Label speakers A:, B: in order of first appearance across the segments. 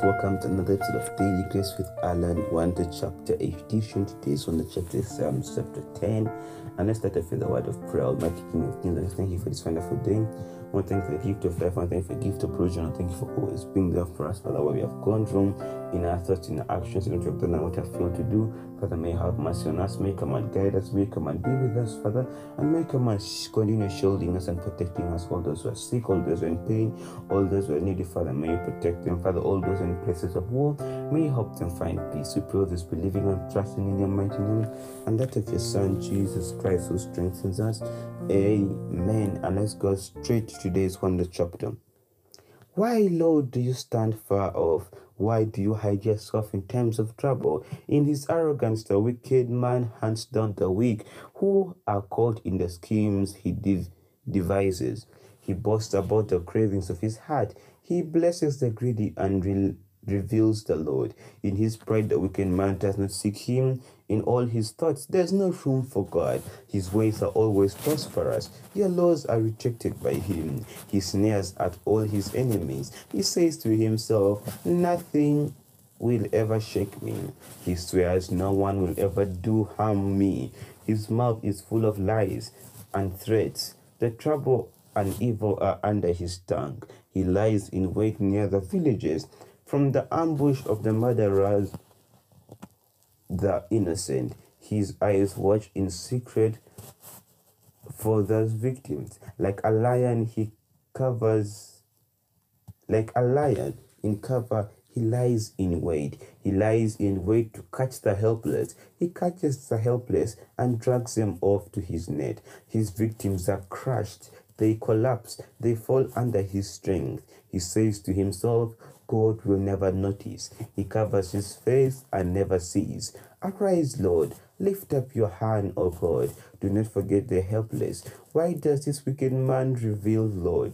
A: Welcome to another episode of Daily Grace with Alan, to chapter 8 edition. Today is on the chapter Psalm chapter 10. And let's start off with the word of prayer. Almighty King of Kings, thank you for this wonderful day. One thank you for the gift of life. one thank you for the gift of provision. I thank you for always being there for us, Father, where we have gone wrong in our thoughts, in our actions, in what we have done and what we have failed to do. Father, may have mercy on us. May come and guide us. May come and be with us, Father. And may come and continue shielding us and protecting us. All those who are sick, all those who are in pain, all those who are needy, Father, may you protect them. Father, all those in places of war, may you help them find peace. We pray this, believing and trusting in your mighty name. And that of your Son, Jesus Christ, who strengthens us. Amen. And let's go straight to today's wonder chapter. Why, Lord, do you stand far off? Why do you hide yourself in times of trouble? In his arrogance, the wicked man hunts down the weak, who are caught in the schemes he dev- devises. He boasts about the cravings of his heart. He blesses the greedy and re- reveals the Lord. In his pride, the wicked man does not seek him. In all his thoughts, there's no room for God. His ways are always prosperous. Your laws are rejected by him. He sneers at all his enemies. He says to himself, Nothing will ever shake me. He swears no one will ever do harm me. His mouth is full of lies and threats. The trouble and evil are under his tongue. He lies in wait near the villages. From the ambush of the murderers, the innocent. His eyes watch in secret for those victims. Like a lion, he covers, like a lion in cover, he lies in wait. He lies in wait to catch the helpless. He catches the helpless and drags them off to his net. His victims are crushed. They collapse. They fall under his strength. He says to himself, God will never notice. He covers his face and never sees. Arise, Lord. Lift up your hand, O God. Do not forget the helpless. Why does this wicked man reveal, Lord?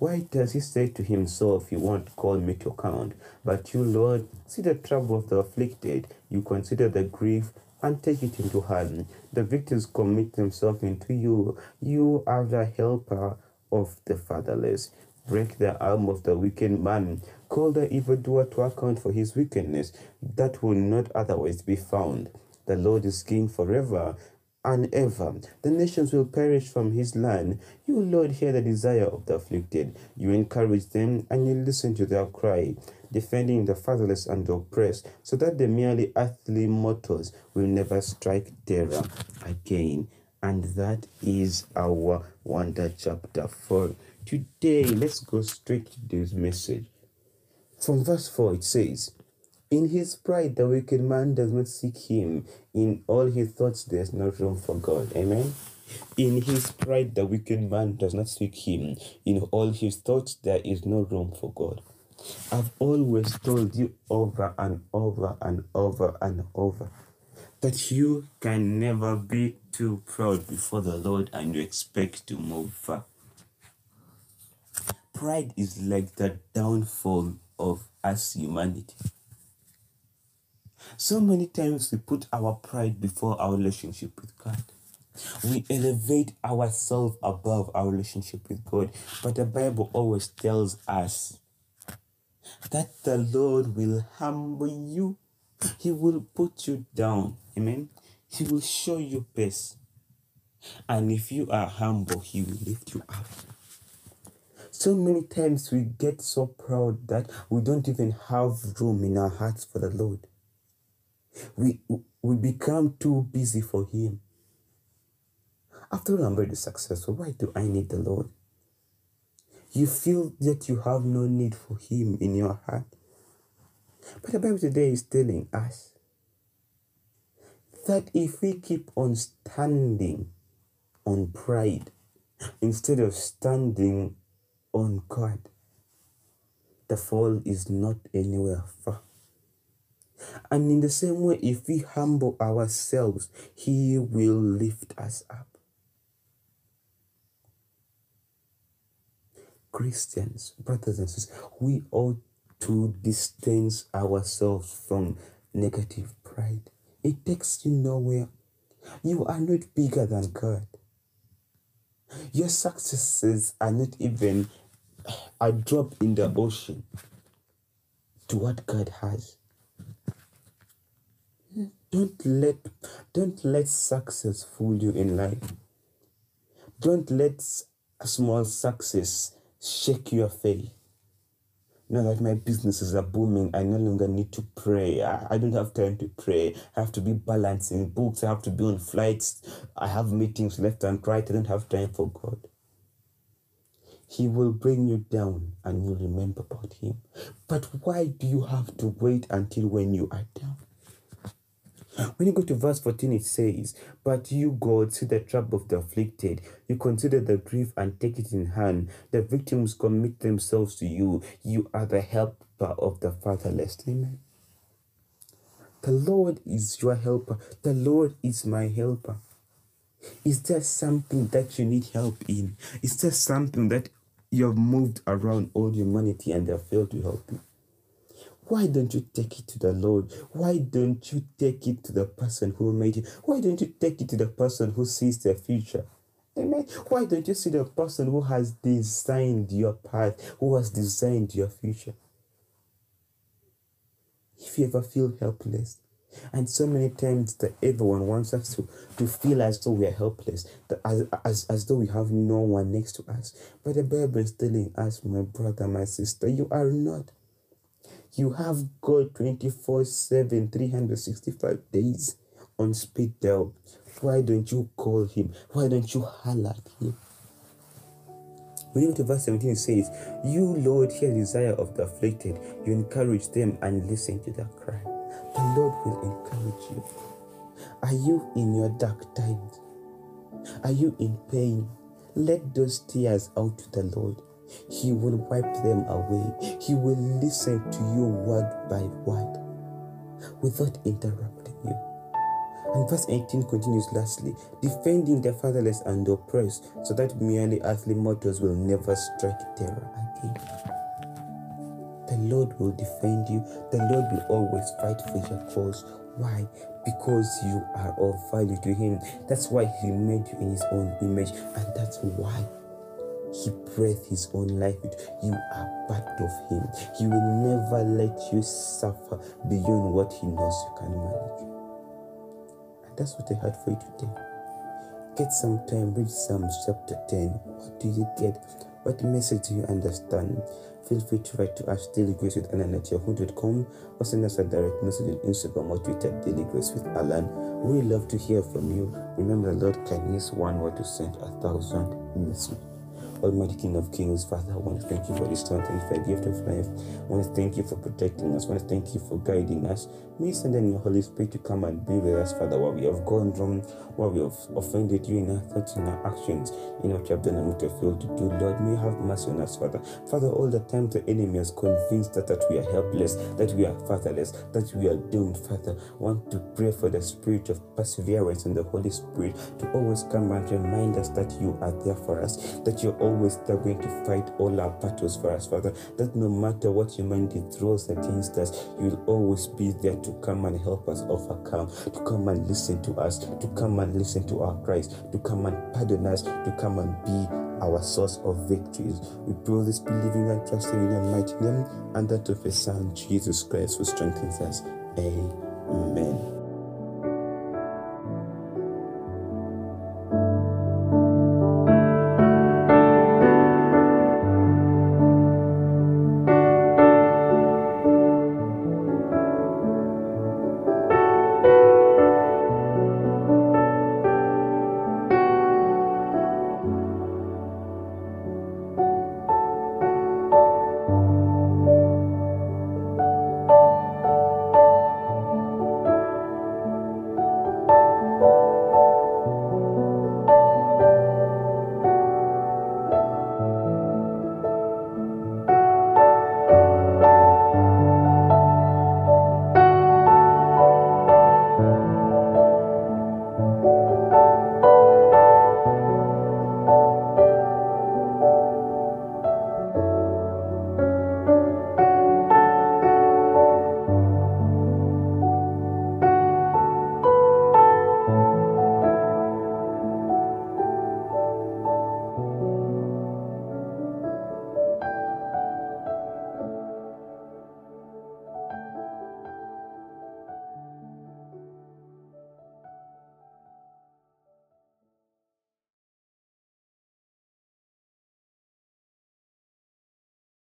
A: Why does he say to himself, You won't call me to account? But you, Lord, see the trouble of the afflicted. You consider the grief and take it into hand. The victims commit themselves into you. You are the helper of the fatherless. Break the arm of the wicked man. Call the evildoer to account for his wickedness, that will not otherwise be found. The Lord is king forever and ever. The nations will perish from his land. You, Lord, hear the desire of the afflicted. You encourage them and you listen to their cry, defending the fatherless and the oppressed, so that the merely earthly mortals will never strike terror again. And that is our wonder chapter 4. Today, let's go straight to this message. From verse 4, it says, In his pride, the wicked man does not seek him. In all his thoughts, there's no room for God. Amen. In his pride, the wicked man does not seek him. In all his thoughts, there is no room for God. I've always told you over and over and over and over that you can never be too proud before the Lord and you expect to move far. Pride is like the downfall of us humanity. So many times we put our pride before our relationship with God. We elevate ourselves above our relationship with God. But the Bible always tells us that the Lord will humble you, He will put you down. Amen. He will show you peace. And if you are humble, He will lift you up. So many times we get so proud that we don't even have room in our hearts for the Lord. We, we become too busy for Him. After all, I'm very successful. Why do I need the Lord? You feel that you have no need for Him in your heart. But the Bible today is telling us that if we keep on standing on pride instead of standing on God, the fall is not anywhere far. And in the same way, if we humble ourselves, He will lift us up. Christians, brothers and sisters, we ought to distance ourselves from negative pride. It takes you nowhere. You are not bigger than God. Your successes are not even a drop in the ocean. to what God has. Don't let don't let success fool you in life. Don't let a small success shake your faith. Now that my businesses are booming, I no longer need to pray. I, I don't have time to pray. I have to be balancing books. I have to be on flights. I have meetings left and right. I don't have time for God. He will bring you down and you'll remember about Him. But why do you have to wait until when you are down? When you go to verse 14, it says, But you, God, see the trouble of the afflicted. You consider the grief and take it in hand. The victims commit themselves to you. You are the helper of the fatherless. Amen. The Lord is your helper. The Lord is my helper. Is there something that you need help in? Is there something that you have moved around all humanity and they have failed to help you? Why don't you take it to the Lord? Why don't you take it to the person who made it? Why don't you take it to the person who sees the future? Amen. Why don't you see the person who has designed your path, who has designed your future? If you ever feel helpless, and so many times that everyone wants us to, to feel as though we are helpless, that as, as, as though we have no one next to us. But the Bible is telling us, my brother, my sister, you are not. You have God 24 7, 365 days on speed dial. Why don't you call him? Why don't you holler at him? We go to verse 17, it says, You, Lord, hear the desire of the afflicted. You encourage them and listen to their cry. The Lord will encourage you. Are you in your dark times? Are you in pain? Let those tears out to the Lord. He will wipe them away. He will listen to you word by word without interrupting you. And verse 18 continues lastly, defending the fatherless and the oppressed, so that merely earthly mortals will never strike terror again. The Lord will defend you. The Lord will always fight for your cause. Why? Because you are of value to Him. That's why He made you in His own image, and that's why he breathed his own life you. are part of him. He will never let you suffer beyond what he knows you can manage. And that's what I had for you today. Get some time, read Psalms chapter 10. What do you get? What message do you understand? Feel free to write to us daily grace with Alan at yahoo.com or send us a direct message on Instagram or Twitter, daily grace with Alan. We love to hear from you. Remember, the Lord can use one word to send a thousand messages. Almighty King of Kings, Father, I want to thank you for this time. Thank you for the gift of life. I want to thank you for protecting us. I want to thank you for guiding us. May send in your Holy Spirit to come and be with us, Father, while we have gone wrong, while we have offended you in our thoughts and our actions, in what you have done and what you have failed to do. Lord, may you have mercy on us, Father. Father, all the time the enemy has convinced us that we are helpless, that we are fatherless, that we are doomed, Father. I want to pray for the spirit of perseverance and the Holy Spirit to always come and remind us that you are there for us, that you're always there going to fight all our battles for us, Father. That no matter what humanity throws against us, you will always be there to come and help us overcome, to come and listen to us, to come and listen to our cries, to come and pardon us, to come and be our source of victories. We pray this believing and trusting in your mighty name and that of your Son, Jesus Christ, who strengthens us. Amen.